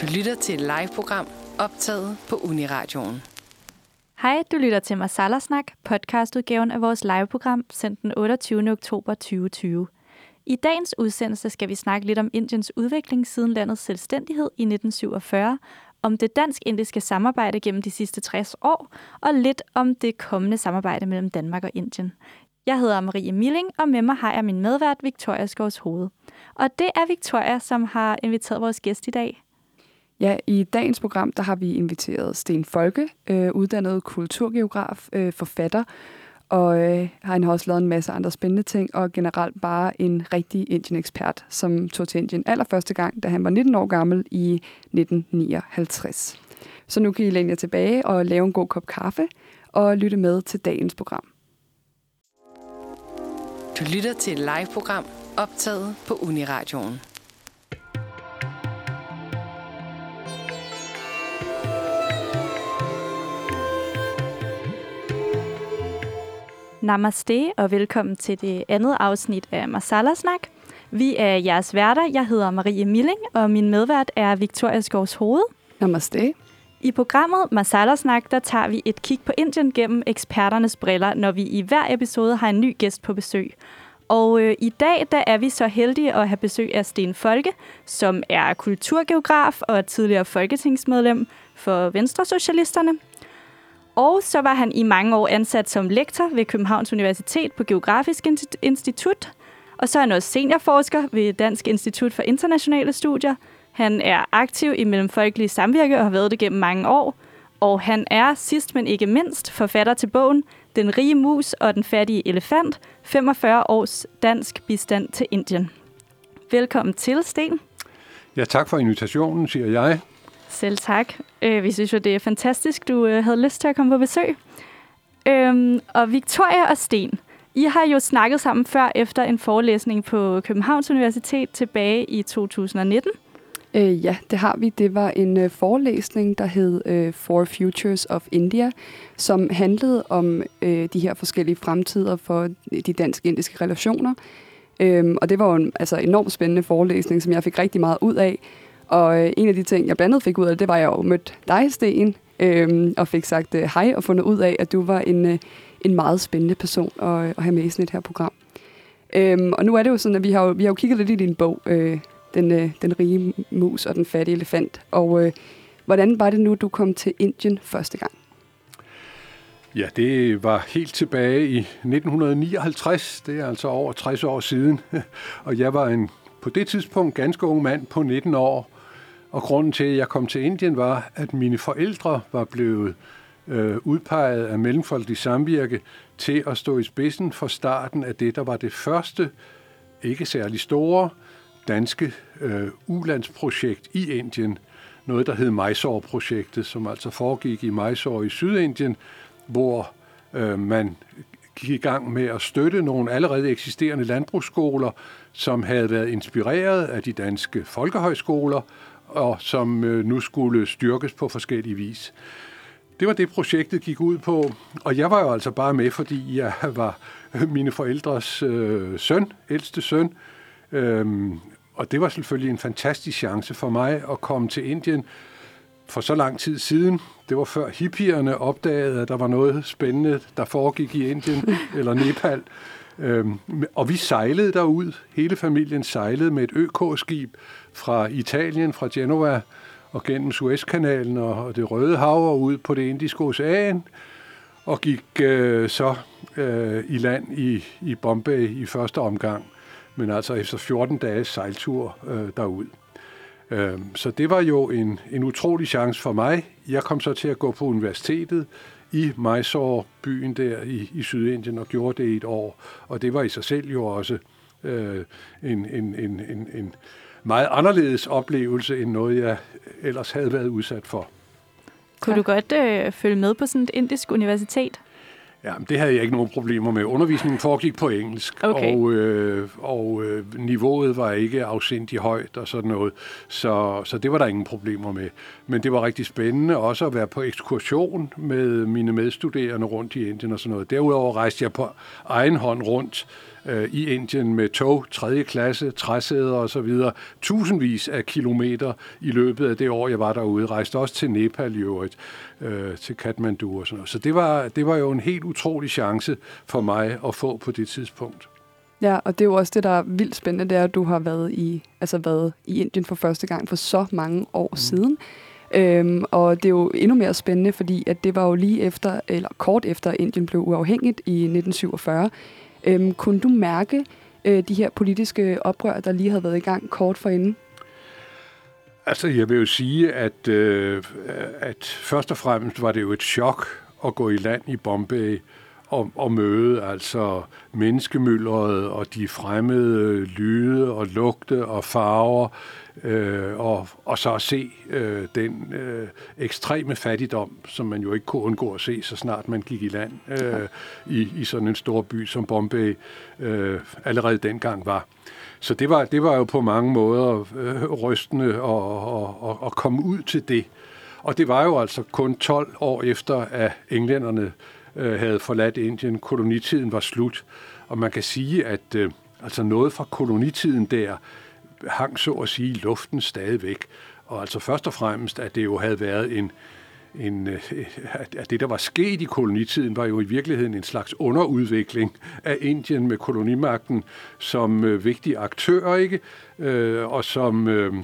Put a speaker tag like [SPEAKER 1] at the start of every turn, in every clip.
[SPEAKER 1] Du lytter til et live-program optaget på Uniradioen.
[SPEAKER 2] Hej, du lytter til Masala Snak, podcastudgaven af vores liveprogram, sendt den 28. oktober 2020. I dagens udsendelse skal vi snakke lidt om Indiens udvikling siden landets selvstændighed i 1947, om det dansk-indiske samarbejde gennem de sidste 60 år, og lidt om det kommende samarbejde mellem Danmark og Indien. Jeg hedder Marie Milling, og med mig har jeg min medvært Victoria Skovs Hoved. Og det er Victoria, som har inviteret vores gæst i dag.
[SPEAKER 3] Ja, i dagens program der har vi inviteret Sten Folke, øh, uddannet kulturgeograf, øh, forfatter, og øh, han har også lavet en masse andre spændende ting, og generelt bare en rigtig Indien-ekspert, som tog til Indien allerførste gang, da han var 19 år gammel i 1959. Så nu kan I læne jer tilbage og lave en god kop kaffe og lytte med til dagens program.
[SPEAKER 1] Du lytter til et live-program optaget på Uniradioen.
[SPEAKER 2] Namaste og velkommen til det andet afsnit af Masala Snak. Vi er jeres værter. Jeg hedder Marie Milling, og min medvært er Victoria Skovs Hoved.
[SPEAKER 3] Namaste.
[SPEAKER 2] I programmet Masala Snak, der tager vi et kig på Indien gennem eksperternes briller, når vi i hver episode har en ny gæst på besøg. Og øh, i dag der er vi så heldige at have besøg af Sten Folke, som er kulturgeograf og tidligere folketingsmedlem for Venstre Socialisterne. Og så var han i mange år ansat som lektor ved Københavns Universitet på Geografisk Institut. Og så er han også seniorforsker ved Dansk Institut for Internationale Studier. Han er aktiv i Mellemfolkelige Samvirke og har været det gennem mange år. Og han er sidst men ikke mindst forfatter til bogen Den rige mus og den fattige elefant, 45 års dansk bistand til Indien. Velkommen til, Sten.
[SPEAKER 4] Ja, tak for invitationen, siger jeg.
[SPEAKER 2] Selv tak. Øh, vi synes jo, det er fantastisk, du øh, havde lyst til at komme på besøg. Øhm, og Victoria og Sten, I har jo snakket sammen før efter en forelæsning på Københavns Universitet tilbage i 2019.
[SPEAKER 3] Øh, ja, det har vi. Det var en øh, forelæsning, der hed øh, For Futures of India, som handlede om øh, de her forskellige fremtider for de dansk-indiske relationer. Øhm, og det var jo en altså, enormt spændende forelæsning, som jeg fik rigtig meget ud af. Og øh, en af de ting, jeg blandt andet fik ud af det, var, at jeg jo mødte dig, Sten, øh, og fik sagt øh, hej og fundet ud af, at du var en, øh, en meget spændende person at, øh, at have med i sådan et her program. Øhm, og nu er det jo sådan, at vi har jo, vi har jo kigget lidt i din bog, øh, den, øh, den rige mus og den fattige elefant. Og øh, hvordan var det nu, du kom til Indien første gang?
[SPEAKER 4] Ja, det var helt tilbage i 1959. Det er altså over 60 år siden. Og jeg var en på det tidspunkt ganske ung mand på 19 år. Og grunden til, at jeg kom til Indien, var, at mine forældre var blevet øh, udpeget af Mellemfolkelig Samvirke til at stå i spidsen for starten af det, der var det første, ikke særlig store, danske øh, ulandsprojekt i Indien. Noget, der hed Mysore-projektet, som altså foregik i Mysore i Sydindien, hvor øh, man gik i gang med at støtte nogle allerede eksisterende landbrugsskoler, som havde været inspireret af de danske folkehøjskoler, og som øh, nu skulle styrkes på forskellige vis. Det var det, projektet gik ud på, og jeg var jo altså bare med, fordi jeg var mine forældres øh, søn, ældste søn, øhm, og det var selvfølgelig en fantastisk chance for mig at komme til Indien for så lang tid siden. Det var før hippierne opdagede, at der var noget spændende, der foregik i Indien eller Nepal. Øhm, og vi sejlede derud. Hele familien sejlede med et ØK-skib fra Italien, fra Genova, og gennem Suezkanalen og det Røde Hav og ud på det Indiske Ocean, og gik øh, så øh, i land i, i Bombay i første omgang, men altså efter 14 dages sejltur øh, derud. Øh, så det var jo en, en utrolig chance for mig. Jeg kom så til at gå på universitetet i Mysore, byen der i, i Sydindien, og gjorde det i et år. Og det var i sig selv jo også øh, en, en, en, en, en meget anderledes oplevelse, end noget jeg ellers havde været udsat for.
[SPEAKER 2] Kunne du godt øh, følge med på sådan et indisk universitet?
[SPEAKER 4] Ja, det havde jeg ikke nogen problemer med. Undervisningen foregik på engelsk,
[SPEAKER 2] okay.
[SPEAKER 4] og, øh, og øh, niveauet var ikke afsindig højt og sådan noget, så, så det var der ingen problemer med. Men det var rigtig spændende også at være på ekskursion med mine medstuderende rundt i Indien og sådan noget. Derudover rejste jeg på egen hånd rundt øh, i Indien med tog, tredje klasse, træsæder og så videre. Tusindvis af kilometer i løbet af det år, jeg var derude. Rejste også til Nepal i øvrigt, øh, til Kathmandu og sådan noget. Så det var, det var jo en helt utrolig chance for mig at få på det tidspunkt.
[SPEAKER 3] Ja, og det er jo også det, der er vildt spændende, det er, at du har været i, altså været i Indien for første gang for så mange år mm. siden. Øhm, og det er jo endnu mere spændende, fordi at det var jo lige efter, eller kort efter Indien blev uafhængigt i 1947. Øhm, kunne du mærke øh, de her politiske oprør, der lige havde været i gang kort forinden?
[SPEAKER 4] Altså, jeg vil jo sige, at, øh, at først og fremmest var det jo et chok at gå i land i Bombay og, og møde altså menneskemyldret og de fremmede øh, lyde og lugte og farver, øh, og, og så at se øh, den øh, ekstreme fattigdom, som man jo ikke kunne undgå at se, så snart man gik i land øh, i, i sådan en stor by som Bombay øh, allerede dengang var. Så det var, det var jo på mange måder øh, rystende at, at, at, at komme ud til det. Og det var jo altså kun 12 år efter, at englænderne øh, havde forladt Indien. Kolonitiden var slut. Og man kan sige, at øh, altså noget fra kolonitiden der hang så at sige luften stadigvæk. Og altså først og fremmest, at det jo havde været en, en, øh, at det, der var sket i kolonitiden, var jo i virkeligheden en slags underudvikling af Indien med kolonimagten som øh, vigtig aktør, ikke? Øh, og som, øh,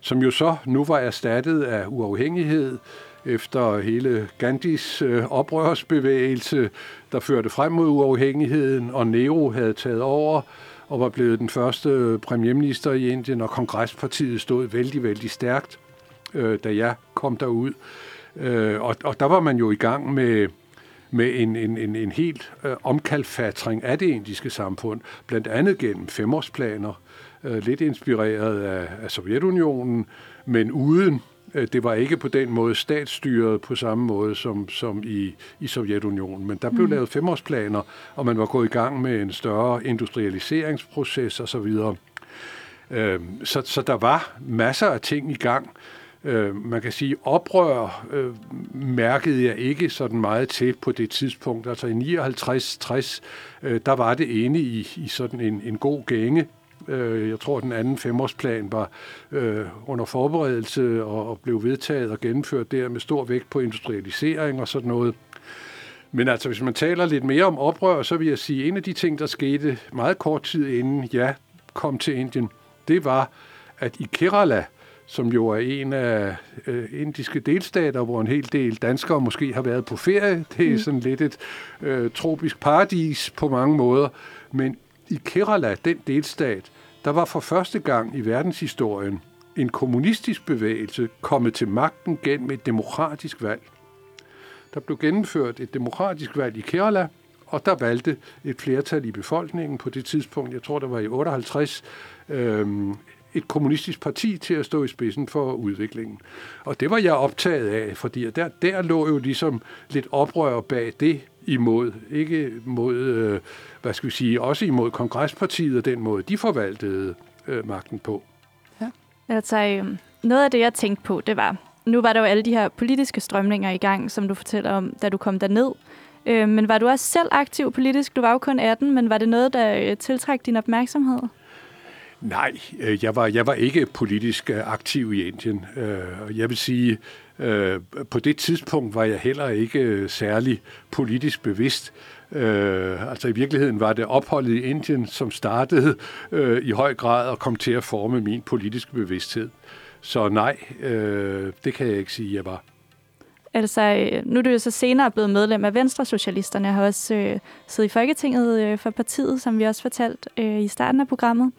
[SPEAKER 4] som jo så nu var erstattet af uafhængighed efter hele Gandhis øh, oprørsbevægelse, der førte frem mod uafhængigheden, og Nehru havde taget over og var blevet den første øh, premierminister i Indien, og kongrespartiet stod vældig, vældig stærkt, øh, da jeg kom derud. Øh, og, og der var man jo i gang med, med en, en, en, en helt øh, omkalfatring af det indiske samfund, blandt andet gennem femårsplaner, øh, lidt inspireret af, af Sovjetunionen, men uden det var ikke på den måde statsstyret på samme måde som, som i, i Sovjetunionen, men der blev mm. lavet femårsplaner, og man var gået i gang med en større industrialiseringsproces osv. Øh, så, så der var masser af ting i gang. Øh, man kan sige, oprør øh, mærkede jeg ikke sådan meget til på det tidspunkt. Altså i 59-60, øh, der var det inde i, i sådan en, en god gænge. Øh, jeg tror, at den anden femårsplan var øh, under forberedelse og, og blev vedtaget og gennemført der med stor vægt på industrialisering og sådan noget. Men altså, hvis man taler lidt mere om oprør, så vil jeg sige, at en af de ting, der skete meget kort tid inden jeg kom til Indien, det var, at i Kerala, som jo er en af øh, indiske delstater, hvor en hel del danskere måske har været på ferie. Det er mm. sådan lidt et øh, tropisk paradis på mange måder. Men i Kerala, den delstat, der var for første gang i verdenshistorien en kommunistisk bevægelse kommet til magten gennem et demokratisk valg. Der blev gennemført et demokratisk valg i Kerala, og der valgte et flertal i befolkningen på det tidspunkt, jeg tror der var i 58, øh, et kommunistisk parti til at stå i spidsen for udviklingen. Og det var jeg optaget af, fordi der, der lå jo ligesom lidt oprør bag det imod, ikke mod, øh, hvad skal vi sige, også imod kongrespartiet og den måde, de forvaltede øh, magten på.
[SPEAKER 2] Ja. Altså, øh, noget af det, jeg tænkte på, det var, nu var der jo alle de her politiske strømninger i gang, som du fortæller om, da du kom derned. Øh, men var du også selv aktiv politisk? Du var jo kun 18, men var det noget, der øh, tiltrak din opmærksomhed?
[SPEAKER 4] Nej, øh, jeg var, jeg var ikke politisk øh, aktiv i Indien. Øh, jeg vil sige, på det tidspunkt var jeg heller ikke særlig politisk bevidst. altså i virkeligheden var det opholdet i Indien, som startede i høj grad og kom til at forme min politiske bevidsthed. Så nej, det kan jeg ikke sige, jeg var.
[SPEAKER 2] Altså, nu er du jo så senere blevet medlem af Venstre Socialisterne. Jeg har også øh, siddet i Folketinget øh, for partiet, som vi også fortalt øh, i starten af programmet.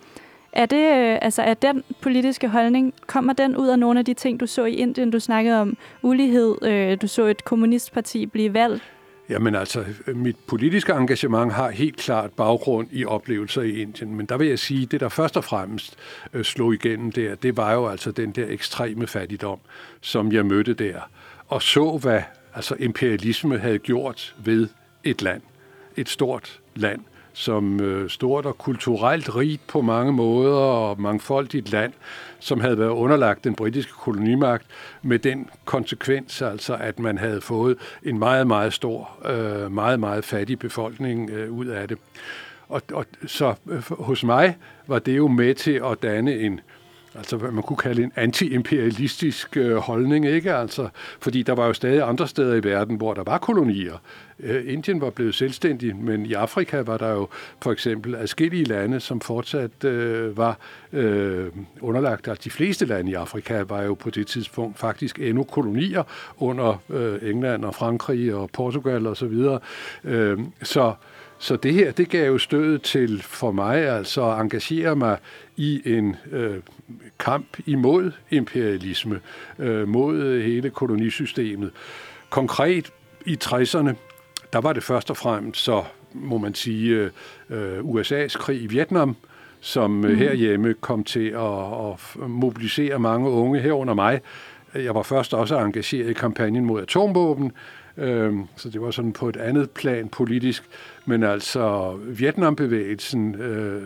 [SPEAKER 2] Er det, øh, altså, er den politiske holdning, kommer den ud af nogle af de ting, du så i Indien? Du snakkede om ulighed, øh, du så et kommunistparti blive valgt.
[SPEAKER 4] Jamen altså, mit politiske engagement har helt klart baggrund i oplevelser i Indien, men der vil jeg sige, det der først og fremmest øh, slog igennem der, det var jo altså den der ekstreme fattigdom, som jeg mødte der, og så hvad altså imperialisme havde gjort ved et land, et stort land, som øh, stort og kulturelt rigt på mange måder og mangfoldigt land, som havde været underlagt den britiske kolonimagt med den konsekvens altså, at man havde fået en meget, meget stor, øh, meget, meget fattig befolkning øh, ud af det. og, og så øh, hos mig var det jo med til at danne en, altså hvad man kunne kalde en anti-imperialistisk øh, holdning, ikke? Altså, fordi der var jo stadig andre steder i verden, hvor der var kolonier. Øh, Indien var blevet selvstændig, men i Afrika var der jo for eksempel adskillige lande, som fortsat øh, var øh, underlagt. Altså de fleste lande i Afrika var jo på det tidspunkt faktisk endnu kolonier under øh, England og Frankrig og Portugal osv. Så, videre. øh, så så det her, det gav jo stødet til for mig altså at engagere mig i en øh, kamp imod imperialisme, øh, mod hele kolonisystemet. Konkret i 60'erne, der var det først og fremmest så, må man sige, øh, USA's krig i Vietnam, som mm. herhjemme kom til at, at mobilisere mange unge herunder mig. Jeg var først også engageret i kampagnen mod atomvåben, øh, så det var sådan på et andet plan politisk. Men altså Vietnambevægelsen, øh,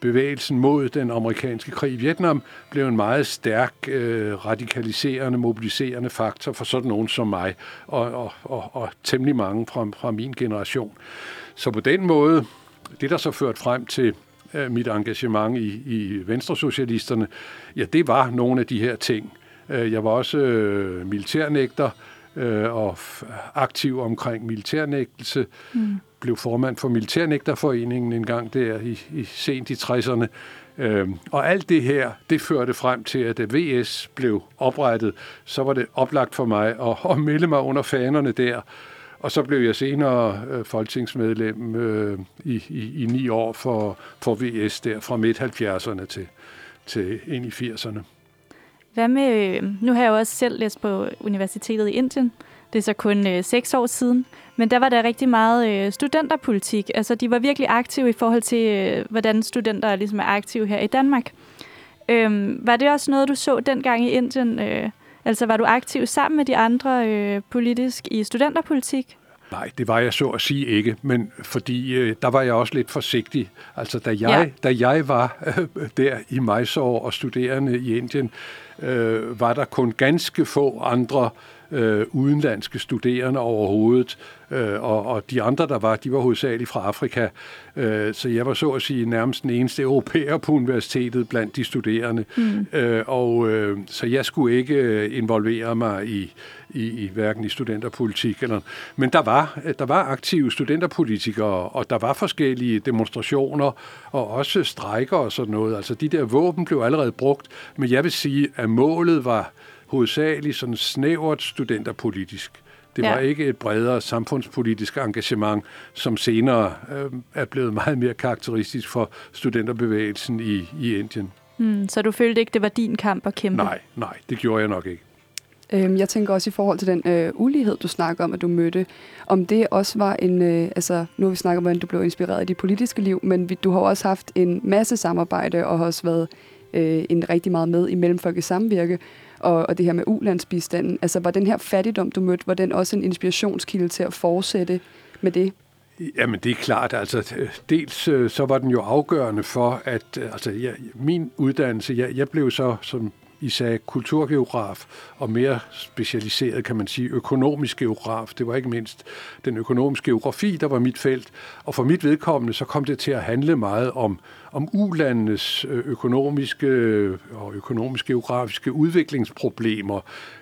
[SPEAKER 4] bevægelsen mod den amerikanske krig i Vietnam, blev en meget stærk, øh, radikaliserende, mobiliserende faktor for sådan nogen som mig, og, og, og, og temmelig mange fra, fra min generation. Så på den måde, det der så førte frem til øh, mit engagement i, i Venstresocialisterne, ja, det var nogle af de her ting. Øh, jeg var også øh, militærnægter, øh, og aktiv omkring militærnægtelse. Mm. Blev formand for Militærnægterforeningen en gang der i, i sent i 60'erne. Øh, og alt det her, det førte frem til, at da VS blev oprettet, så var det oplagt for mig at, at melde mig under fanerne der. Og så blev jeg senere øh, folketingsmedlem øh, i, i, i ni år for, for VS der fra midt-70'erne til, til ind i 80'erne.
[SPEAKER 2] Hvad med, øh, nu har jeg jo også selv læst på universitetet i Indien. Det er så kun øh, seks år siden. Men der var der rigtig meget øh, studenterpolitik. Altså, de var virkelig aktive i forhold til, øh, hvordan studenter ligesom er aktive her i Danmark. Øh, var det også noget, du så dengang i Indien? Øh, altså, var du aktiv sammen med de andre øh, politisk i studenterpolitik?
[SPEAKER 4] Nej, det var jeg så at sige ikke, men fordi øh, der var jeg også lidt forsigtig. Altså, da jeg, ja. da jeg var øh, der i Mysore og studerende i Indien, øh, var der kun ganske få andre øh, udenlandske studerende overhovedet, øh, og, og de andre, der var, de var hovedsageligt fra Afrika. Øh, så jeg var så at sige nærmest den eneste europæer på universitetet blandt de studerende. Mm. Øh, og øh, så jeg skulle ikke øh, involvere mig i, i, i hverken i studenterpolitik eller men der var der var aktive studenterpolitikere og der var forskellige demonstrationer og også strejker og sådan noget. Altså de der våben blev allerede brugt, men jeg vil sige at målet var hovedsageligt sådan snævert studenterpolitisk. Det var ja. ikke et bredere samfundspolitisk engagement, som senere øh, er blevet meget mere karakteristisk for studenterbevægelsen i, i Indien.
[SPEAKER 2] Mm, så du følte ikke, det var din kamp at kæmpe?
[SPEAKER 4] Nej, nej, det gjorde jeg nok ikke.
[SPEAKER 3] Øhm, jeg tænker også i forhold til den øh, ulighed, du snakker om, at du mødte, om det også var en, øh, altså nu har vi snakket om, hvordan du blev inspireret i dit politiske liv, men vi, du har også haft en masse samarbejde og har også været øh, en rigtig meget med i Mellemfolkets Samvirke og, og det her med ulandsbistanden. Altså var den her fattigdom, du mødte, var den også en inspirationskilde til at fortsætte med det?
[SPEAKER 4] Jamen det er klart, altså dels øh, så var den jo afgørende for, at øh, altså, jeg, min uddannelse, jeg, jeg blev så som i sagde kulturgeograf og mere specialiseret, kan man sige, økonomisk geograf. Det var ikke mindst den økonomiske geografi, der var mit felt. Og for mit vedkommende, så kom det til at handle meget om, om ulandenes øh, økonomiske øh, og økonomisk-geografiske udviklingsproblemer.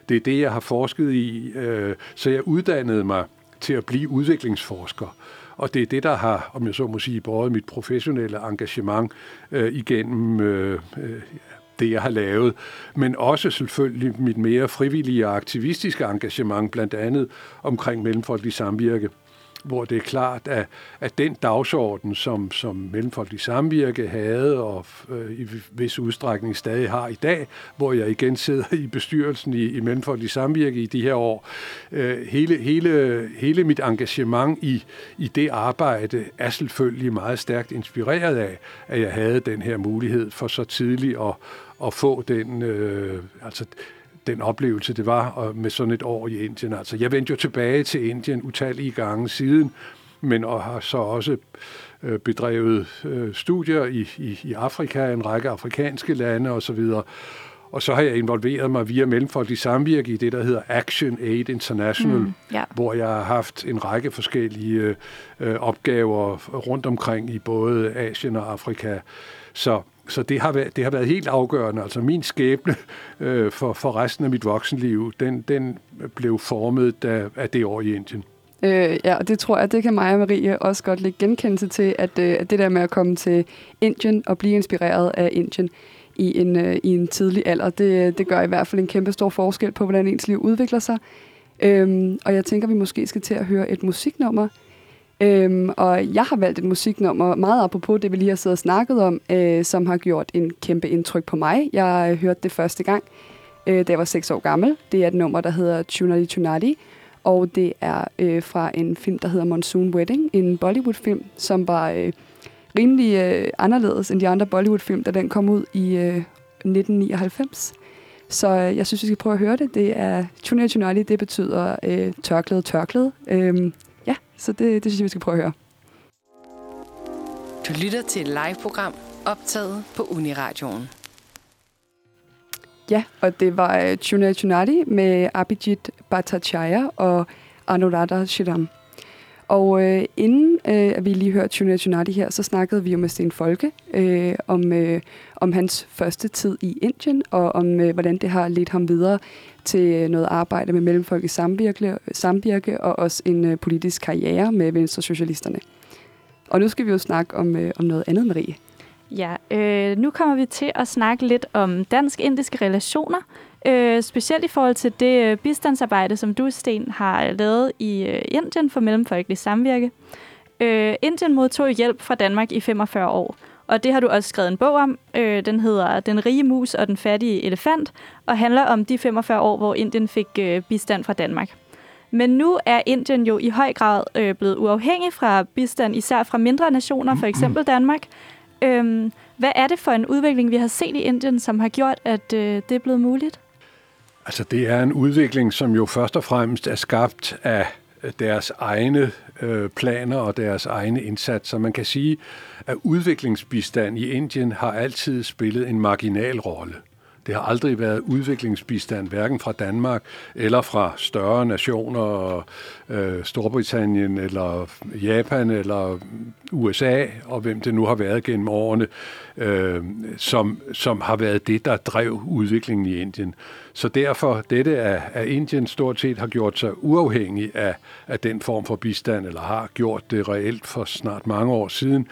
[SPEAKER 4] Det er det, jeg har forsket i. Øh, så jeg uddannede mig til at blive udviklingsforsker. Og det er det, der har, om jeg så må sige, båret mit professionelle engagement øh, igennem øh, det, jeg har lavet, men også selvfølgelig mit mere frivillige og aktivistiske engagement, blandt andet omkring Mellemfolkelig Samvirke hvor det er klart, at, at den dagsorden, som, som Mellemfolkelig Samvirke havde, og øh, i vis udstrækning stadig har i dag, hvor jeg igen sidder i bestyrelsen i, i Mellemfolkelig Samvirke i de her år, øh, hele, hele, hele mit engagement i, i det arbejde er selvfølgelig meget stærkt inspireret af, at jeg havde den her mulighed for så tidligt at, at få den, øh, altså den oplevelse, det var med sådan et år i Indien. Altså, jeg vendte jo tilbage til Indien utallige gange siden, men og har så også øh, bedrevet øh, studier i, i, i Afrika, en række afrikanske lande osv., Og så har jeg involveret mig via Mellemfolkelig Samvirke i det, der hedder Action Aid International, mm,
[SPEAKER 2] ja.
[SPEAKER 4] hvor jeg har haft en række forskellige øh, opgaver rundt omkring i både Asien og Afrika. Så, så det, har været, det har været helt afgørende. Altså min skæbne øh, for, for resten af mit voksenliv, den, den blev formet da, af det år i Indien.
[SPEAKER 3] Øh, ja, og det tror jeg, det kan mig og Marie også godt lægge genkendelse til, at, øh, at det der med at komme til Indien og blive inspireret af Indien i en, øh, i en tidlig alder, det, det gør i hvert fald en kæmpe stor forskel på, hvordan ens liv udvikler sig. Øhm, og jeg tænker, vi måske skal til at høre et musiknummer. Øhm, og jeg har valgt et musiknummer, meget apropos det, vi lige har siddet og snakket om, øh, som har gjort en kæmpe indtryk på mig. Jeg øh, hørte det første gang, øh, da jeg var 6 år gammel. Det er et nummer, der hedder Tunali Tunali, og det er øh, fra en film, der hedder Monsoon Wedding, en Bollywood-film, som var øh, rimelig øh, anderledes end de andre Bollywood-film, da den kom ud i øh, 1999. Så øh, jeg synes, vi skal prøve at høre det. Det er Tunali Tunali, det betyder øh, tørklæde, tørklæde. Øh, så det, det synes jeg, vi skal prøve at høre.
[SPEAKER 1] Du lytter til et live-program optaget på Uniradioen.
[SPEAKER 3] Ja, og det var uh, Chunai Chunati med Abhijit Bhattacharya og Anuradha Shidam. Og øh, inden øh, at vi lige hørte Chunai Chunati her, så snakkede vi jo med Sten Folke øh, om, øh, om hans første tid i Indien, og om øh, hvordan det har ledt ham videre til noget arbejde med mellemfolkets i samvirke, samvirke og også en øh, politisk karriere med Venstre Socialisterne. Og nu skal vi jo snakke om, øh, om noget andet, Marie.
[SPEAKER 2] Ja, øh, nu kommer vi til at snakke lidt om dansk-indiske relationer, øh, specielt i forhold til det øh, bistandsarbejde, som du, Sten, har øh, lavet i øh, Indien for Mellemfolkelig Samvirke. Øh, Indien modtog hjælp fra Danmark i 45 år, og det har du også skrevet en bog om. Øh, den hedder Den rige mus og den fattige elefant, og handler om de 45 år, hvor Indien fik øh, bistand fra Danmark. Men nu er Indien jo i høj grad øh, blevet uafhængig fra bistand, især fra mindre nationer, for eksempel Danmark. Øhm, hvad er det for en udvikling, vi har set i Indien, som har gjort, at øh, det er blevet muligt?
[SPEAKER 4] Altså det er en udvikling, som jo først og fremmest er skabt af øh, deres egne øh, planer og deres egne indsatser. Man kan sige, at udviklingsbistand i Indien har altid spillet en marginal rolle. Det har aldrig været udviklingsbistand, hverken fra Danmark eller fra større nationer, øh, Storbritannien eller Japan eller USA, og hvem det nu har været gennem årene, øh, som, som har været det, der drev udviklingen i Indien. Så derfor, dette er, at Indien stort set har gjort sig uafhængig af, af den form for bistand, eller har gjort det reelt for snart mange år siden,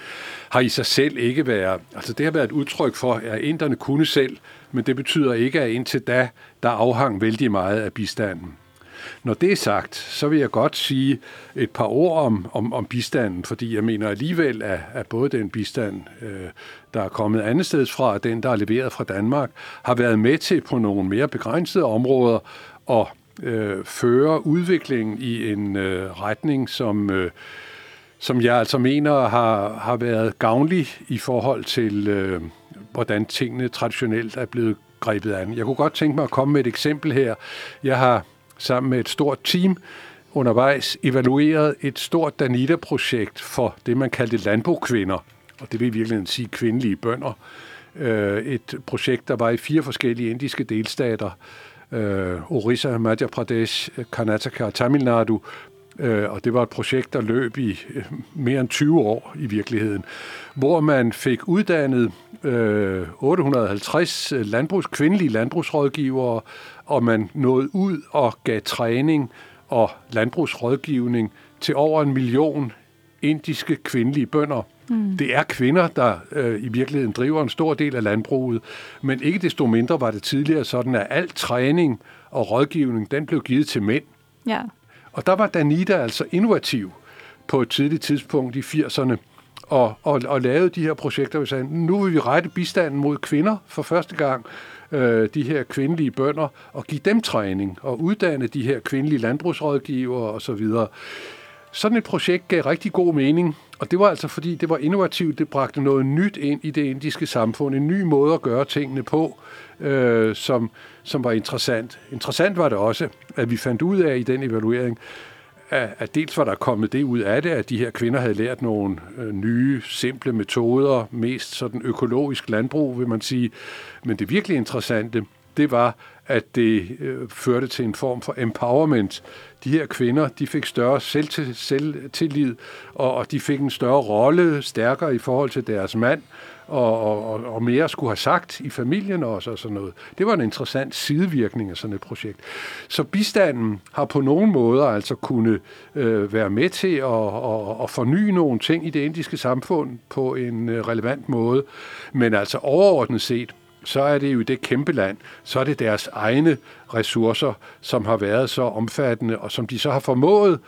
[SPEAKER 4] har i sig selv ikke været, altså det har været et udtryk for, at inderne kunne selv, men det betyder ikke, at indtil da, der afhang vældig meget af bistanden. Når det er sagt, så vil jeg godt sige et par ord om, om, om bistanden, fordi jeg mener alligevel, at, at både den bistand, øh, der er kommet andet sted fra, og den, der er leveret fra Danmark, har været med til på nogle mere begrænsede områder at øh, føre udviklingen i en øh, retning, som... Øh, som jeg altså mener har, har været gavnlig i forhold til, øh, hvordan tingene traditionelt er blevet grebet an. Jeg kunne godt tænke mig at komme med et eksempel her. Jeg har sammen med et stort team undervejs evalueret et stort Danita-projekt for det, man kaldte landbrugskvinder, og det vil i virkeligheden sige kvindelige bønder. Øh, et projekt, der var i fire forskellige indiske delstater, øh, Orissa, Madhya Pradesh, Karnataka og Tamil Nadu, og det var et projekt, der løb i mere end 20 år i virkeligheden, hvor man fik uddannet 850 landbrugs, kvindelige landbrugsrådgivere, og man nåede ud og gav træning og landbrugsrådgivning til over en million indiske kvindelige bønder. Mm. Det er kvinder, der øh, i virkeligheden driver en stor del af landbruget, men ikke desto mindre var det tidligere sådan, at al træning og rådgivning, den blev givet til mænd.
[SPEAKER 2] Ja.
[SPEAKER 4] Og der var Danita altså innovativ på et tidligt tidspunkt i 80'erne, og, og, og lavede de her projekter, vi sagde, nu vil vi rette bistanden mod kvinder for første gang, øh, de her kvindelige bønder, og give dem træning, og uddanne de her kvindelige landbrugsrådgivere osv. Sådan et projekt gav rigtig god mening, og det var altså fordi, det var innovativt, det bragte noget nyt ind i det indiske samfund, en ny måde at gøre tingene på, øh, som, som var interessant. Interessant var det også, at vi fandt ud af i den evaluering, at, at dels var der kommet det ud af det, at de her kvinder havde lært nogle øh, nye, simple metoder, mest sådan økologisk landbrug, vil man sige. Men det virkelig interessante, det var, at det øh, førte til en form for empowerment. De her kvinder, de fik større selvtillid, og, og de fik en større rolle, stærkere i forhold til deres mand, og, og, og mere skulle have sagt i familien også og sådan noget. Det var en interessant sidevirkning af sådan et projekt. Så bistanden har på nogen måder altså kunne øh, være med til at, at, at forny nogle ting i det indiske samfund på en øh, relevant måde, men altså overordnet set, så er det jo det kæmpe land, så er det deres egne ressourcer, som har været så omfattende, og som de så har formået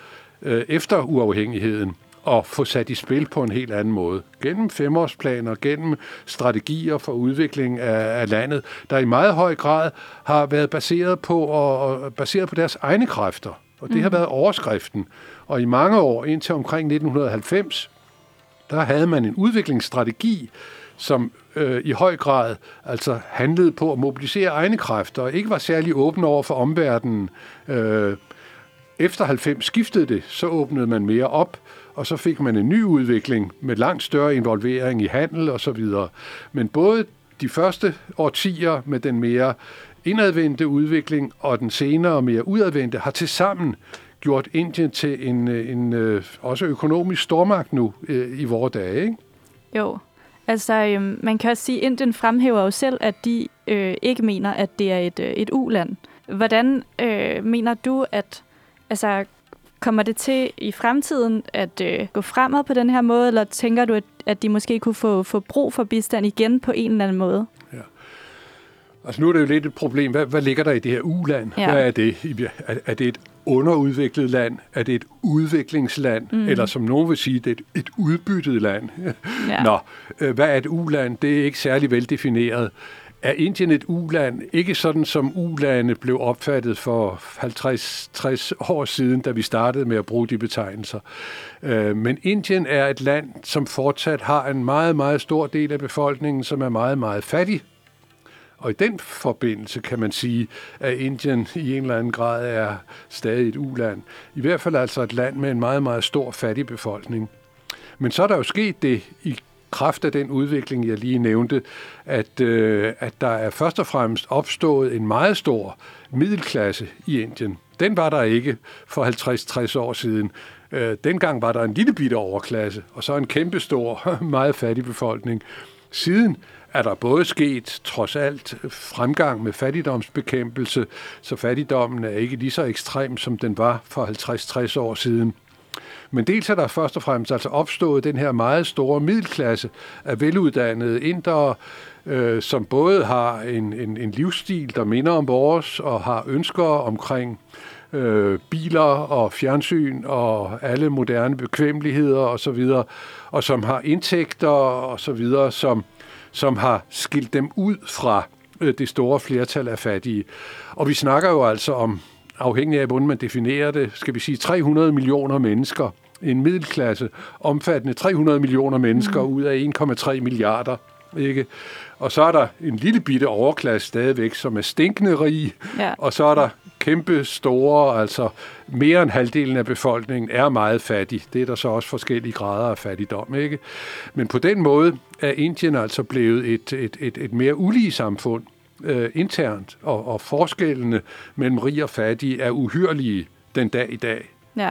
[SPEAKER 4] øh, efter uafhængigheden at få sat i spil på en helt anden måde. Gennem femårsplaner, gennem strategier for udvikling af, af landet, der i meget høj grad har været baseret på, og, og baseret på deres egne kræfter. Og det mm. har været overskriften. Og i mange år, indtil omkring 1990, der havde man en udviklingsstrategi, som øh, i høj grad altså handlede på at mobilisere egne kræfter, og ikke var særlig åben over for omverdenen. Øh, efter 90 skiftede det, så åbnede man mere op, og så fik man en ny udvikling med langt større involvering i handel og så videre. Men både de første årtier med den mere indadvendte udvikling og den senere mere udadvendte har tilsammen gjort Indien til en, øh, en, øh, også økonomisk stormagt nu øh, i vores dage, ikke?
[SPEAKER 2] Jo, altså øh, man kan også sige, at Indien fremhæver jo selv, at de øh, ikke mener, at det er et, øh, et uland. Hvordan øh, mener du, at altså, Kommer det til i fremtiden at øh, gå fremad på den her måde, eller tænker du, at, at de måske kunne få, få brug for bistand igen på en eller anden måde?
[SPEAKER 4] Altså nu er det jo lidt et problem. Hvad, hvad ligger der i det her uland? Ja. Hvad er det? Er, er det et underudviklet land? Er det et udviklingsland? Mm. Eller som nogen vil sige, det er et, et udbyttet land? Ja. Nå, øh, hvad er et uland? Det er ikke særlig veldefineret er Indien et uland, ikke sådan som ulande blev opfattet for 50-60 år siden, da vi startede med at bruge de betegnelser. Øh, men Indien er et land, som fortsat har en meget, meget stor del af befolkningen, som er meget, meget fattig. Og i den forbindelse kan man sige, at Indien i en eller anden grad er stadig et uland. I hvert fald altså et land med en meget, meget stor fattig befolkning. Men så er der jo sket det i kraft af den udvikling, jeg lige nævnte, at, øh, at der er først og fremmest opstået en meget stor middelklasse i Indien. Den var der ikke for 50-60 år siden. Øh, dengang var der en lille bitte overklasse, og så en kæmpestor, meget fattig befolkning. Siden er der både sket, trods alt, fremgang med fattigdomsbekæmpelse, så fattigdommen er ikke lige så ekstrem, som den var for 50-60 år siden. Men dels er der først og fremmest altså opstået den her meget store middelklasse af veluddannede indere, øh, som både har en, en, en livsstil, der minder om vores, og har ønsker omkring øh, biler og fjernsyn og alle moderne bekvemmeligheder osv., og, og som har indtægter og så videre, som, som har skilt dem ud fra øh, det store flertal af fattige. Og vi snakker jo altså om afhængig af, hvordan man definerer det, skal vi sige 300 millioner mennesker, en middelklasse omfattende 300 millioner mennesker mm. ud af 1,3 milliarder. Ikke? Og så er der en lille bitte overklasse stadigvæk, som er stinkende rig, ja. og så er der kæmpe store, altså mere end halvdelen af befolkningen er meget fattig. Det er der så også forskellige grader af fattigdom. Ikke? Men på den måde er Indien altså blevet et, et, et, et mere ulige samfund øh, internt, og, og forskellene mellem rig og fattig er uhyrlige den dag i dag.
[SPEAKER 2] Ja.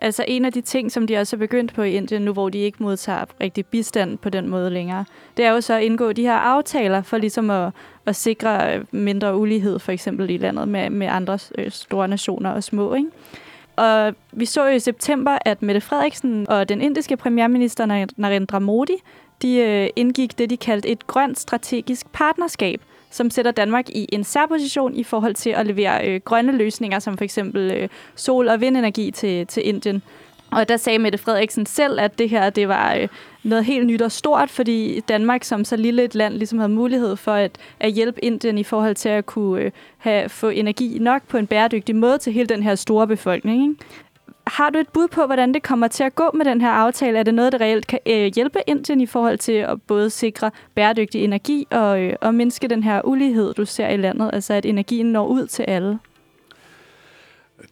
[SPEAKER 2] Altså en af de ting, som de også er begyndt på i Indien nu, hvor de ikke modtager rigtig bistand på den måde længere, det er jo så at indgå de her aftaler for ligesom at, at sikre øh, mindre ulighed, for eksempel i landet med, med andre øh, store nationer og små. Ikke? Og vi så jo i september, at Mette Frederiksen og den indiske premierminister Narendra Modi, de øh, indgik det, de kaldte et grønt strategisk partnerskab, som sætter Danmark i en særposition i forhold til at levere øh, grønne løsninger, som for eksempel øh, sol- og vindenergi til, til Indien. Og der sagde Mette Frederiksen selv, at det her det var øh, noget helt nyt og stort, fordi Danmark som så lille et land ligesom havde mulighed for at, at hjælpe Indien i forhold til at kunne øh, have, få energi nok på en bæredygtig måde til hele den her store befolkning. Ikke? Har du et bud på, hvordan det kommer til at gå med den her aftale? Er det noget, der reelt kan øh, hjælpe Indien i forhold til at både sikre bæredygtig energi og, øh, og mindske den her ulighed, du ser i landet? Altså at energien når ud til alle?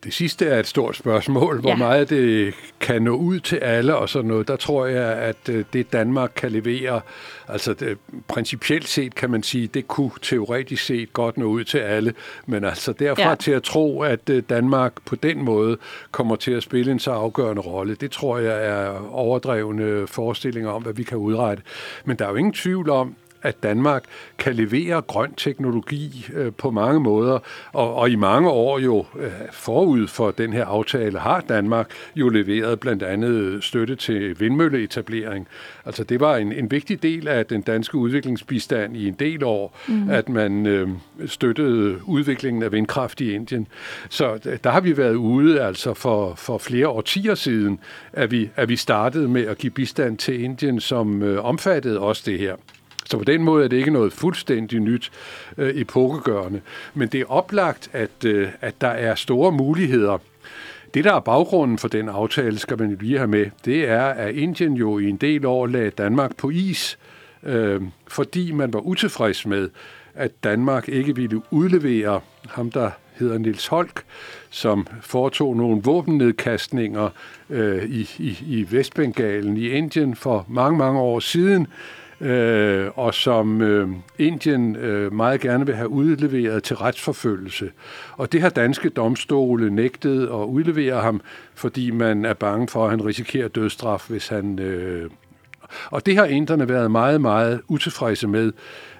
[SPEAKER 4] Det sidste er et stort spørgsmål. Hvor ja. meget det kan nå ud til alle og sådan noget. Der tror jeg, at øh, det Danmark kan levere, altså det, principielt set kan man sige, det kunne teoretisk set godt nå ud til alle. Men altså derfra ja. til at tro, at øh, Danmark på den måde kommer til at spille en så afgørende rolle, det tror jeg er overdrevne forestillinger om, hvad vi kan udrette. Men der er jo ingen tvivl om, at Danmark kan levere grøn teknologi øh, på mange måder, og, og i mange år jo øh, forud for den her aftale har Danmark jo leveret blandt andet støtte til vindmølleetablering. Altså det var en, en vigtig del af den danske udviklingsbistand i en del år, mm. at man øh, støttede udviklingen af vindkraft i Indien. Så der har vi været ude altså for, for flere årtier siden, at vi, at vi startede med at give bistand til Indien, som øh, omfattede også det her. Så på den måde er det ikke noget fuldstændig nyt øh, epokegørende. Men det er oplagt, at, øh, at der er store muligheder. Det, der er baggrunden for den aftale, skal man lige have med, det er, at Indien jo i en del år lagde Danmark på is, øh, fordi man var utilfreds med, at Danmark ikke ville udlevere ham, der hedder Nils Holk, som foretog nogle våbennedkastninger øh, i, i, i Vestbengalen i Indien for mange, mange år siden, øh, og som øh, Indien øh, meget gerne vil have udleveret til retsforfølgelse. Og det har danske domstole nægtet at udlevere ham, fordi man er bange for, at han risikerer dødsstraf, hvis han... Øh, og det har inderne været meget, meget utilfredse med.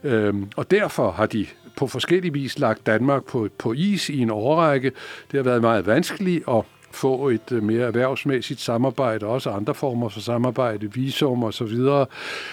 [SPEAKER 4] Øh, og derfor har de på forskellig vis lagt Danmark på, på is i en årrække. Det har været meget vanskeligt og få et øh, mere erhvervsmæssigt samarbejde, også andre former for samarbejde, visum og så videre.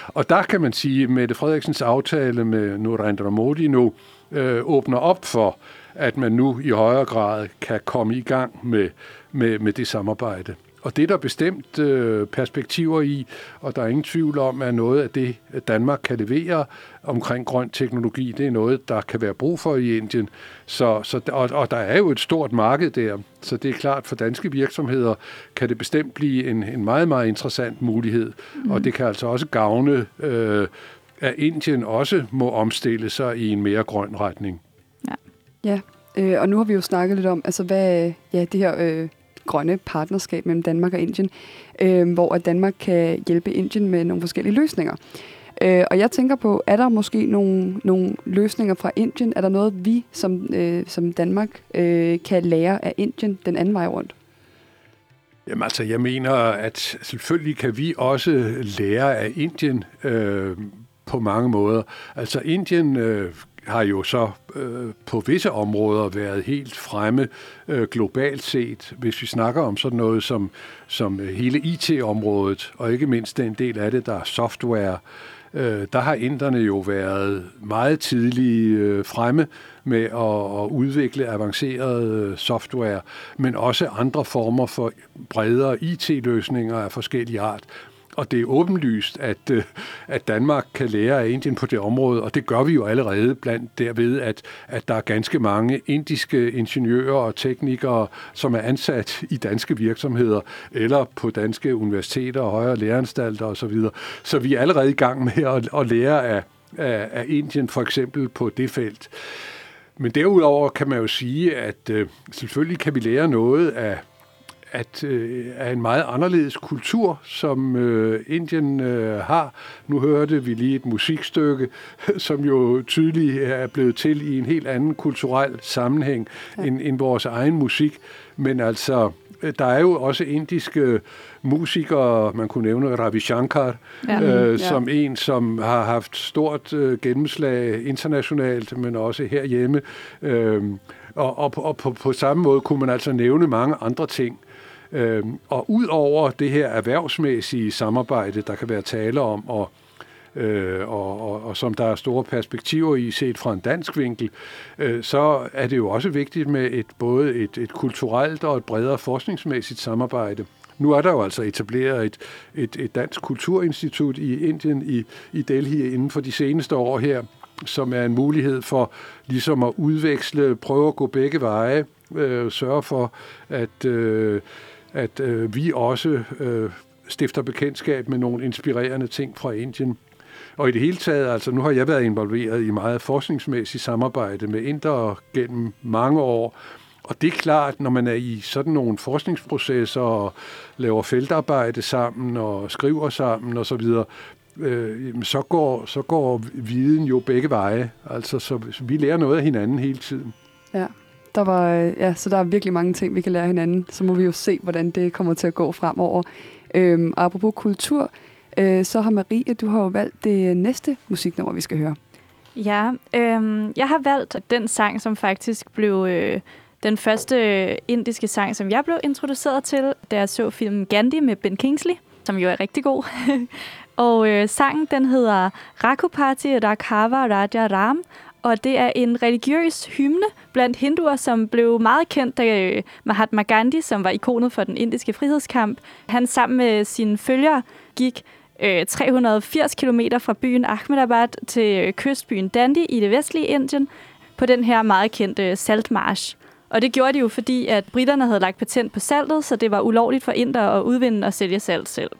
[SPEAKER 4] Og der kan man sige, at Mette Frederiksens aftale med Narendra Modi nu øh, åbner op for, at man nu i højere grad kan komme i gang med, med, med det samarbejde. Og det er der bestemt øh, perspektiver i, og der er ingen tvivl om, at noget af det, Danmark kan levere omkring grøn teknologi, det er noget, der kan være brug for i Indien. Så, så, og, og der er jo et stort marked der, så det er klart, for danske virksomheder kan det bestemt blive en, en meget, meget interessant mulighed. Mm. Og det kan altså også gavne, øh, at Indien også må omstille sig i en mere grøn retning.
[SPEAKER 3] Ja, ja. Øh, og nu har vi jo snakket lidt om, altså hvad ja, det her... Øh grønne partnerskab mellem Danmark og Indien, øh, hvor at Danmark kan hjælpe Indien med nogle forskellige løsninger. Øh, og jeg tænker på, er der måske nogle, nogle løsninger fra Indien? Er der noget, vi som, øh, som Danmark øh, kan lære af Indien den anden vej rundt?
[SPEAKER 4] Jamen altså, jeg mener, at selvfølgelig kan vi også lære af Indien øh, på mange måder. Altså, Indien øh, har jo så øh, på visse områder været helt fremme øh, globalt set, hvis vi snakker om sådan noget som, som hele IT-området, og ikke mindst den del af det, der er software. Øh, der har inderne jo været meget tidlige øh, fremme med at, at udvikle avanceret øh, software, men også andre former for bredere IT-løsninger af forskellige art. Og det er åbenlyst, at, øh, at Danmark kan lære af Indien på det område, og det gør vi jo allerede blandt derved, at, at der er ganske mange indiske ingeniører og teknikere, som er ansat i danske virksomheder eller på danske universiteter og højere læreanstalter osv. Så vi er allerede i gang med at, at lære af, af, af Indien for eksempel på det felt. Men derudover kan man jo sige, at øh, selvfølgelig kan vi lære noget af at øh, er en meget anderledes kultur, som øh, Indien øh, har. Nu hørte vi lige et musikstykke, som jo tydeligt er blevet til i en helt anden kulturel sammenhæng ja. end, end vores egen musik. Men altså, øh, der er jo også indiske musikere, man kunne nævne Ravi Shankar, ja. øh, ja. som en, som har haft stort øh, gennemslag internationalt, men også herhjemme. Øh, og, og, og på, på samme måde kunne man altså nævne mange andre ting. Øhm, og ud over det her erhvervsmæssige samarbejde, der kan være tale om, og, øh, og, og, og som der er store perspektiver i set fra en dansk vinkel, øh, så er det jo også vigtigt med et både et, et kulturelt og et bredere forskningsmæssigt samarbejde. Nu er der jo altså etableret et, et, et dansk kulturinstitut i Indien, i, i Delhi, inden for de seneste år her, som er en mulighed for ligesom at udveksle, prøve at gå begge veje, øh, sørge for, at øh, at øh, vi også øh, stifter bekendtskab med nogle inspirerende ting fra Indien. Og i det hele taget, altså nu har jeg været involveret i meget forskningsmæssigt samarbejde med Indere gennem mange år, Og det er klart, når man er i sådan nogle forskningsprocesser og laver feltarbejde sammen og skriver sammen osv., så, øh, så, går, så går viden jo begge veje. Altså, så vi lærer noget af hinanden hele tiden.
[SPEAKER 3] Ja, der var, øh, ja, så der er virkelig mange ting, vi kan lære hinanden. Så må vi jo se, hvordan det kommer til at gå fremover. Øhm, apropos kultur, øh, så har Marie, du har jo valgt det næste musiknummer, vi skal høre.
[SPEAKER 2] Ja, øhm, jeg har valgt den sang, som faktisk blev øh, den første øh, indiske sang, som jeg blev introduceret til, da jeg så filmen Gandhi med Ben Kingsley, som jo er rigtig god. og øh, sangen, den hedder Rakupati Rakhava Raja Ram, og det er en religiøs hymne blandt hinduer, som blev meget kendt, da øh, Mahatma Gandhi, som var ikonet for den indiske frihedskamp, han sammen med sine følgere gik øh, 380 km fra byen Ahmedabad til øh, kystbyen Dandi i det vestlige Indien på den her meget kendte saltmarsch. Og det gjorde de jo, fordi at britterne havde lagt patent på saltet, så det var ulovligt for indere at udvinde og sælge salt selv.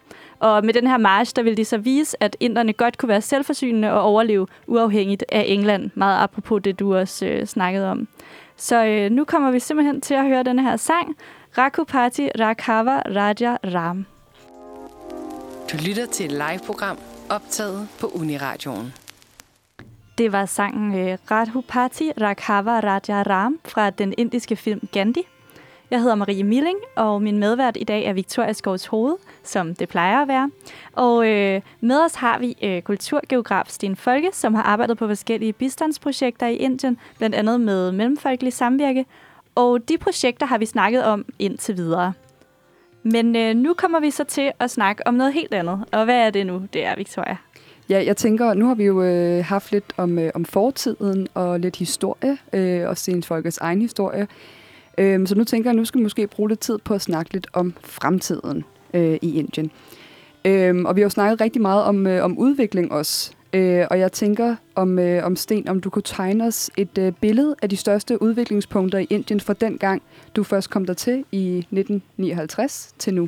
[SPEAKER 2] Og med den her march, der ville de så vise, at inderne godt kunne være selvforsynende og overleve uafhængigt af England, meget apropos det, du også øh, snakkede om. Så øh, nu kommer vi simpelthen til at høre den her sang, Rakupati Rakhava Raja Ram.
[SPEAKER 1] Du lytter til et live-program optaget på Uniradioen.
[SPEAKER 2] Det var sangen øh, Radhupati Rakhava Raja Ram fra den indiske film Gandhi. Jeg hedder Marie Milling, og min medvært i dag er Victoria Skovs Hoved, som det plejer at være. Og øh, med os har vi øh, kulturgeograf Sten Folke, som har arbejdet på forskellige bistandsprojekter i Indien, blandt andet med Mellemfolkelig Samvirke. Og de projekter har vi snakket om indtil videre. Men øh, nu kommer vi så til at snakke om noget helt andet. Og hvad er det nu, det er, Victoria?
[SPEAKER 3] Ja, jeg tænker, nu har vi jo øh, haft lidt om, øh, om fortiden og lidt historie, øh, og Sten Folkes egen historie. Øhm, så nu tænker jeg, at nu skal vi måske bruge lidt tid på at snakke lidt om fremtiden øh, i Indien. Øh, og vi har jo snakket rigtig meget om, øh, om udvikling også. Øh, og jeg tænker om, øh, om Sten, om du kunne tegne os et øh, billede af de største udviklingspunkter i Indien fra den gang, du først kom der til i 1959 til nu.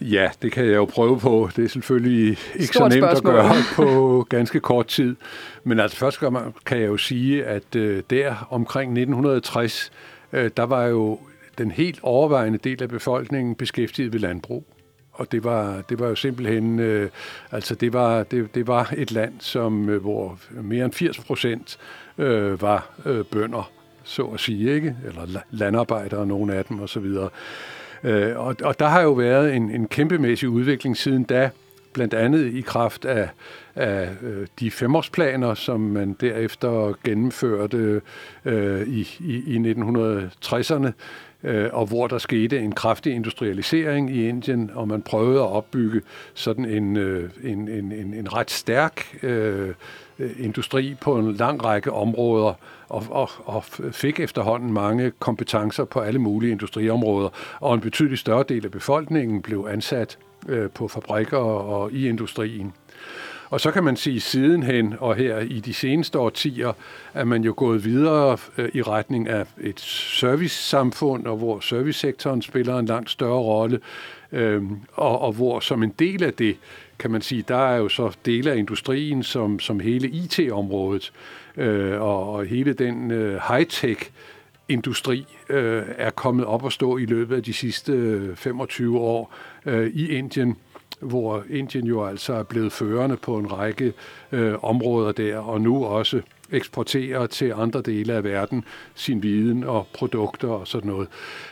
[SPEAKER 4] Ja, det kan jeg jo prøve på. Det er selvfølgelig ikke
[SPEAKER 3] Stort
[SPEAKER 4] så nemt
[SPEAKER 3] spørgsmål.
[SPEAKER 4] at gøre på ganske kort tid. Men altså først kan jeg jo sige, at øh, der omkring 1960, øh, der var jo den helt overvejende del af befolkningen beskæftiget ved landbrug. Og det var, det var jo simpelthen, øh, altså det var, det, det var et land, som, øh, hvor mere end 80 procent øh, var øh, bønder, så at sige, ikke? Eller la- landarbejdere, nogle af dem osv. Øh, og, og der har jo været en, en kæmpemæssig udvikling siden da, blandt andet i kraft af, af øh, de femårsplaner, som man derefter gennemførte øh, i, i, i 1960'erne, øh, og hvor der skete en kraftig industrialisering i Indien, og man prøvede at opbygge sådan en, øh, en, en, en, en ret stærk øh, Øh, industri på en lang række områder, og, og, og fik efterhånden mange kompetencer på alle mulige industriområder, og en betydelig større del af befolkningen blev ansat øh, på fabrikker og, i industrien. Og så kan man sige sidenhen, og her i de seneste årtier, at man jo gået videre øh, i retning af et servicesamfund, og hvor servicesektoren spiller en langt større rolle, og, og hvor som en del af det, kan man sige, der er jo så dele af industrien, som, som hele IT-området, øh, og, og hele den øh, high-tech industri øh, er kommet op at stå i løbet af de sidste øh, 25 år øh, i Indien, hvor Indien jo altså er blevet førende på en række øh, områder der, og nu også eksporterer til andre dele af verden sin viden og produkter og sådan noget.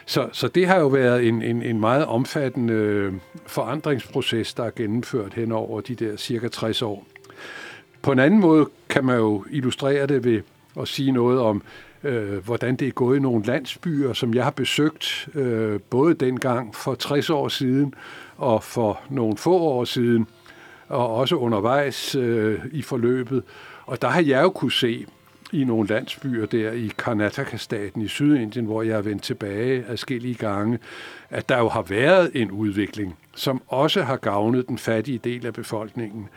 [SPEAKER 4] Så, så det har jo været en, en, en meget omfattende øh, forandringsproces, der er gennemført hen over de der cirka 60 år. På en anden måde kan man jo illustrere det ved at sige noget om, øh, hvordan det er gået i nogle landsbyer, som jeg har besøgt, øh, både dengang for 60 år siden og for nogle få år siden, og også undervejs øh, i forløbet. Og der har jeg jo kunne se i nogle landsbyer der i Karnataka-staten i Sydindien, hvor jeg er vendt tilbage adskillige gange, at der jo har været en udvikling, som også har gavnet den fattige del af befolkningen.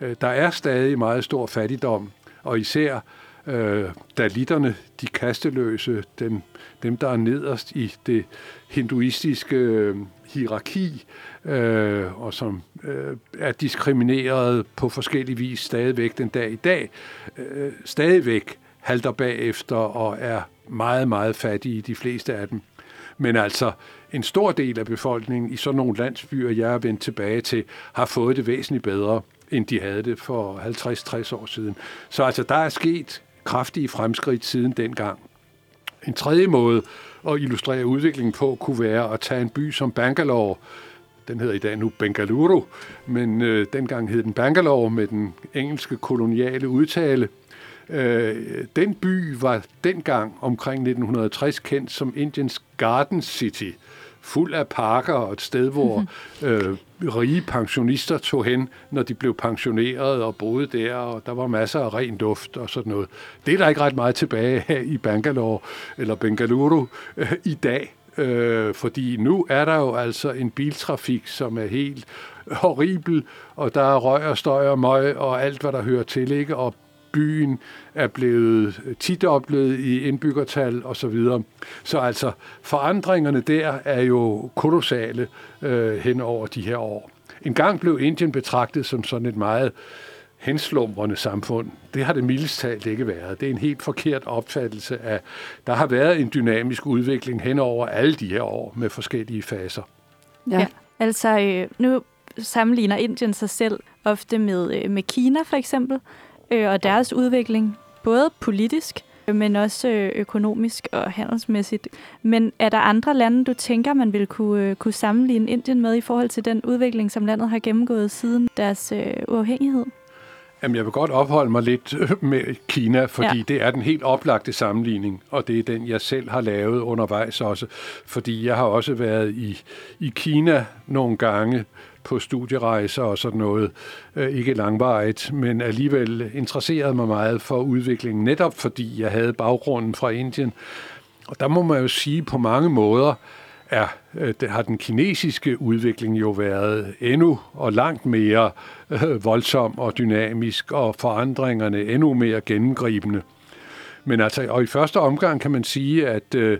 [SPEAKER 4] Øh, der er stadig meget stor fattigdom, og især øh, dalitterne, de kasteløse, dem, dem der er nederst i det hinduistiske øh, hierarki, øh, og som øh, er diskrimineret på forskellige vis stadigvæk den dag i dag, øh, stadigvæk halter bagefter og er meget, meget fattige, de fleste af dem. Men altså, en stor del af befolkningen i sådan nogle landsbyer, jeg er vendt tilbage til, har fået det væsentligt bedre, end de havde det for 50-60 år siden. Så altså, der er sket kraftige fremskridt siden dengang. En tredje måde at illustrere udviklingen på kunne være at tage en by som Bangalore, den hedder i dag nu Bengaluru, men øh, dengang hed den Bangalore med den engelske koloniale udtale. Øh, den by var dengang omkring 1960 kendt som Indiens Garden City, fuld af parker og et sted, hvor mhm. øh, rige pensionister tog hen, når de blev pensioneret og boede der, og der var masser af ren duft og sådan noget. Det er der ikke ret meget tilbage af i Bangalore eller Bengaluru øh, i dag. Øh, fordi nu er der jo altså en biltrafik, som er helt horribel, og der er røg og støj og møg og alt, hvad der hører til, ikke? Og byen er blevet tidoblet i indbyggertal og Så, videre. så altså forandringerne der er jo kolossale øh, hen over de her år. En gang blev Indien betragtet som sådan et meget henslumrende samfund. Det har det mildest talt ikke været. Det er en helt forkert opfattelse af, der har været en dynamisk udvikling hen over alle de her år med forskellige faser.
[SPEAKER 2] Ja, ja altså øh, nu sammenligner Indien sig selv ofte med, øh, med Kina for eksempel, øh, og deres udvikling, både politisk, men også øh, økonomisk og handelsmæssigt. Men er der andre lande, du tænker, man vil kunne, øh, kunne sammenligne Indien med i forhold til den udvikling, som landet har gennemgået siden deres øh, uafhængighed?
[SPEAKER 4] Jamen, jeg vil godt opholde mig lidt øh, med Kina, fordi ja. det er den helt oplagte sammenligning, og det er den, jeg selv har lavet undervejs også, fordi jeg har også været i, i Kina nogle gange på studierejser og sådan noget. Øh, ikke langvarigt, men alligevel interesserede mig meget for udviklingen, netop fordi jeg havde baggrunden fra Indien. Og der må man jo sige på mange måder, er, øh, det har den kinesiske udvikling jo været endnu og langt mere øh, voldsom og dynamisk, og forandringerne endnu mere gennemgribende. Men altså, og i første omgang kan man sige, at øh,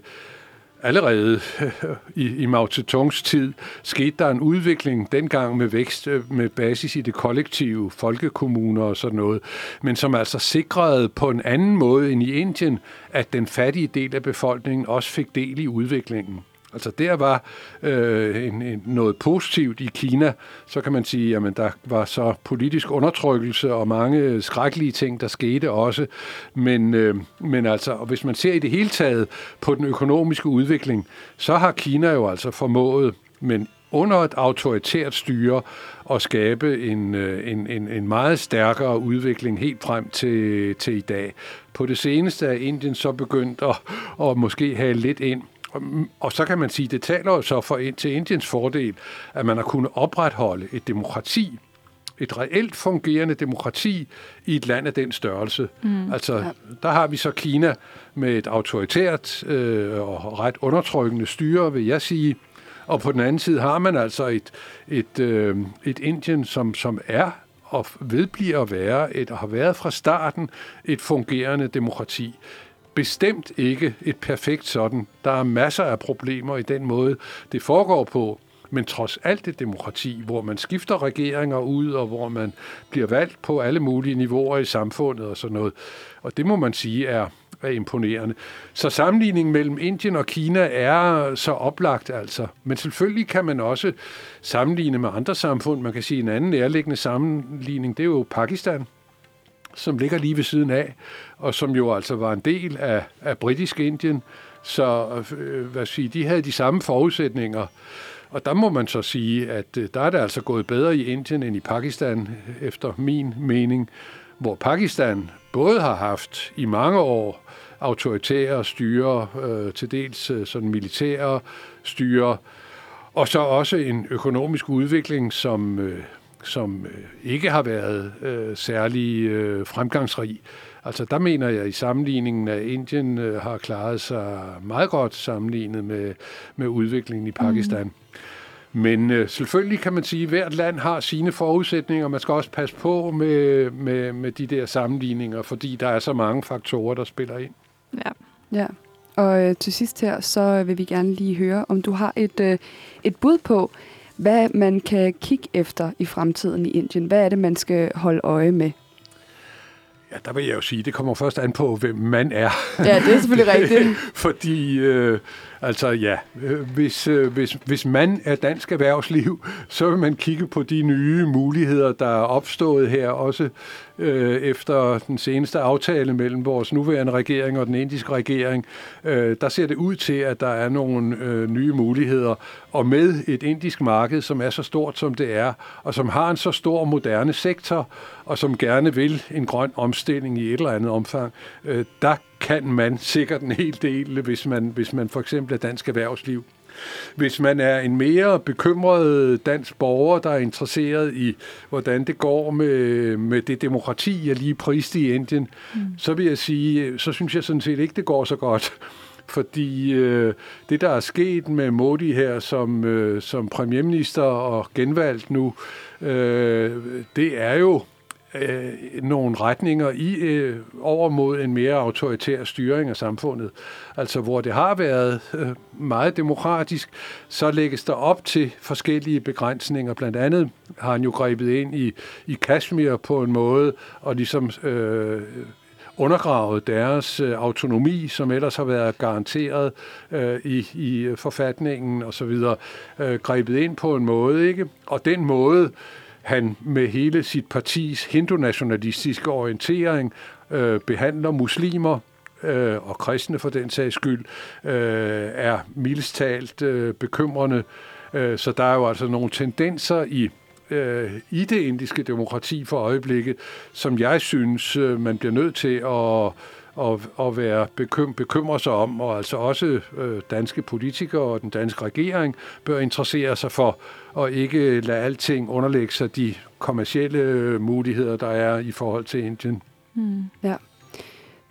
[SPEAKER 4] allerede i, i Mao Zedongs tid skete der en udvikling dengang med vækst øh, med basis i det kollektive, folkekommuner og sådan noget, men som altså sikrede på en anden måde end i Indien, at den fattige del af befolkningen også fik del i udviklingen. Altså der var øh, en, en, noget positivt i Kina, så kan man sige, at der var så politisk undertrykkelse og mange skrækkelige ting, der skete også. Men, øh, men altså, og hvis man ser i det hele taget på den økonomiske udvikling, så har Kina jo altså formået, men under et autoritært styre at skabe en, øh, en, en, en meget stærkere udvikling helt frem til, til i dag. På det seneste er Indien så begyndt at, at måske have lidt ind og så kan man sige, det taler jo så for, til Indiens fordel, at man har kunnet opretholde et demokrati, et reelt fungerende demokrati i et land af den størrelse. Mm. Altså, ja. der har vi så Kina med et autoritært øh, og ret undertrykkende styre, vil jeg sige. Og på den anden side har man altså et, et, øh, et Indien, som, som er og vedbliver at være, et, og har været fra starten, et fungerende demokrati bestemt ikke et perfekt sådan. Der er masser af problemer i den måde, det foregår på. Men trods alt det demokrati, hvor man skifter regeringer ud, og hvor man bliver valgt på alle mulige niveauer i samfundet og sådan noget. Og det må man sige er, er imponerende. Så sammenligningen mellem Indien og Kina er så oplagt altså. Men selvfølgelig kan man også sammenligne med andre samfund. Man kan sige en anden nærliggende sammenligning, det er jo Pakistan som ligger lige ved siden af, og som jo altså var en del af, af britisk Indien. Så øh, hvad siger, de havde de samme forudsætninger. Og der må man så sige, at øh, der er det altså gået bedre i Indien end i Pakistan, efter min mening, hvor Pakistan både har haft i mange år autoritære styre, øh, til dels øh, sådan militære styre, og så også en økonomisk udvikling, som øh, som øh, ikke har været øh, særlig øh, fremgangsrig. Altså der mener jeg i sammenligningen, at Indien øh, har klaret sig meget godt sammenlignet med, med udviklingen i Pakistan. Mm. Men øh, selvfølgelig kan man sige, at hvert land har sine forudsætninger, og man skal også passe på med, med, med de der sammenligninger, fordi der er så mange faktorer, der spiller ind.
[SPEAKER 3] Ja. ja. Og øh, til sidst her, så vil vi gerne lige høre, om du har et, øh, et bud på, hvad man kan kigge efter i fremtiden i Indien. Hvad er det, man skal holde øje med?
[SPEAKER 4] Ja, der vil jeg jo sige, det kommer først an på, hvem man er.
[SPEAKER 3] Ja, det er selvfølgelig rigtigt.
[SPEAKER 4] Fordi, øh, altså ja, hvis, øh, hvis, hvis man er dansk erhvervsliv, så vil man kigge på de nye muligheder, der er opstået her, også øh, efter den seneste aftale mellem vores nuværende regering og den indiske regering. Øh, der ser det ud til, at der er nogle øh, nye muligheder, og med et indisk marked, som er så stort, som det er, og som har en så stor moderne sektor, og som gerne vil en grøn omstilling i et eller andet omfang, øh, der kan man sikkert en hel del, hvis man, hvis man for eksempel er dansk erhvervsliv. Hvis man er en mere bekymret dansk borger, der er interesseret i, hvordan det går med, med det demokrati, jeg lige priste i Indien, mm. så vil jeg sige, så synes jeg sådan set ikke, det går så godt. Fordi øh, det, der er sket med Modi her som, øh, som premierminister og genvalgt nu, øh, det er jo øh, nogle retninger i øh, over mod en mere autoritær styring af samfundet. Altså hvor det har været øh, meget demokratisk, så lægges der op til forskellige begrænsninger. Blandt andet har han jo grebet ind i, i Kashmir på en måde, og ligesom øh, undergravet deres øh, autonomi, som ellers har været garanteret øh, i, i forfatningen osv., øh, grebet ind på en måde, ikke? Og den måde, han med hele sit partis hindunationalistiske orientering øh, behandler muslimer øh, og kristne for den sags skyld, øh, er mildest talt øh, bekymrende. Øh, så der er jo altså nogle tendenser i øh, i det indiske demokrati for øjeblikket, som jeg synes, øh, man bliver nødt til at at, at være bekym, bekymre sig om, og altså også øh, danske politikere og den danske regering bør interessere sig for, og ikke lade alting underlægge sig de kommercielle muligheder, der er i forhold til Indien.
[SPEAKER 3] Mm. Ja.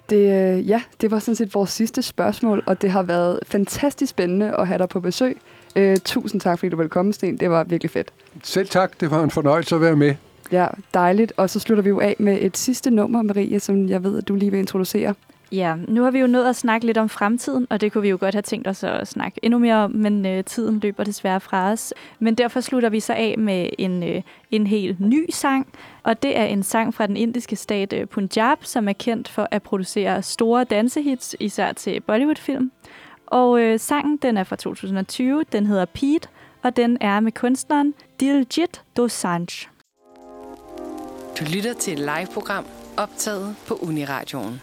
[SPEAKER 3] Det, øh, ja, det var sådan set vores sidste spørgsmål, og det har været fantastisk spændende at have dig på besøg. Uh, tusind tak, fordi du ville komme, Sten. Det var virkelig fedt.
[SPEAKER 4] Selv tak. Det var en fornøjelse at være med.
[SPEAKER 3] Ja, dejligt. Og så slutter vi jo af med et sidste nummer, Marie, som jeg ved, at du lige vil introducere.
[SPEAKER 2] Ja, nu har vi jo nået at snakke lidt om fremtiden, og det kunne vi jo godt have tænkt os at snakke endnu mere om, men øh, tiden løber desværre fra os. Men derfor slutter vi så af med en, øh, en helt ny sang, og det er en sang fra den indiske stat øh, Punjab, som er kendt for at producere store dansehits, især til Bollywood-film. Og øh, sangen, den er fra 2020, den hedder Pete, og den er med kunstneren Diljit Dosanjh.
[SPEAKER 1] Du lytter til et live-program optaget på Uniradioen.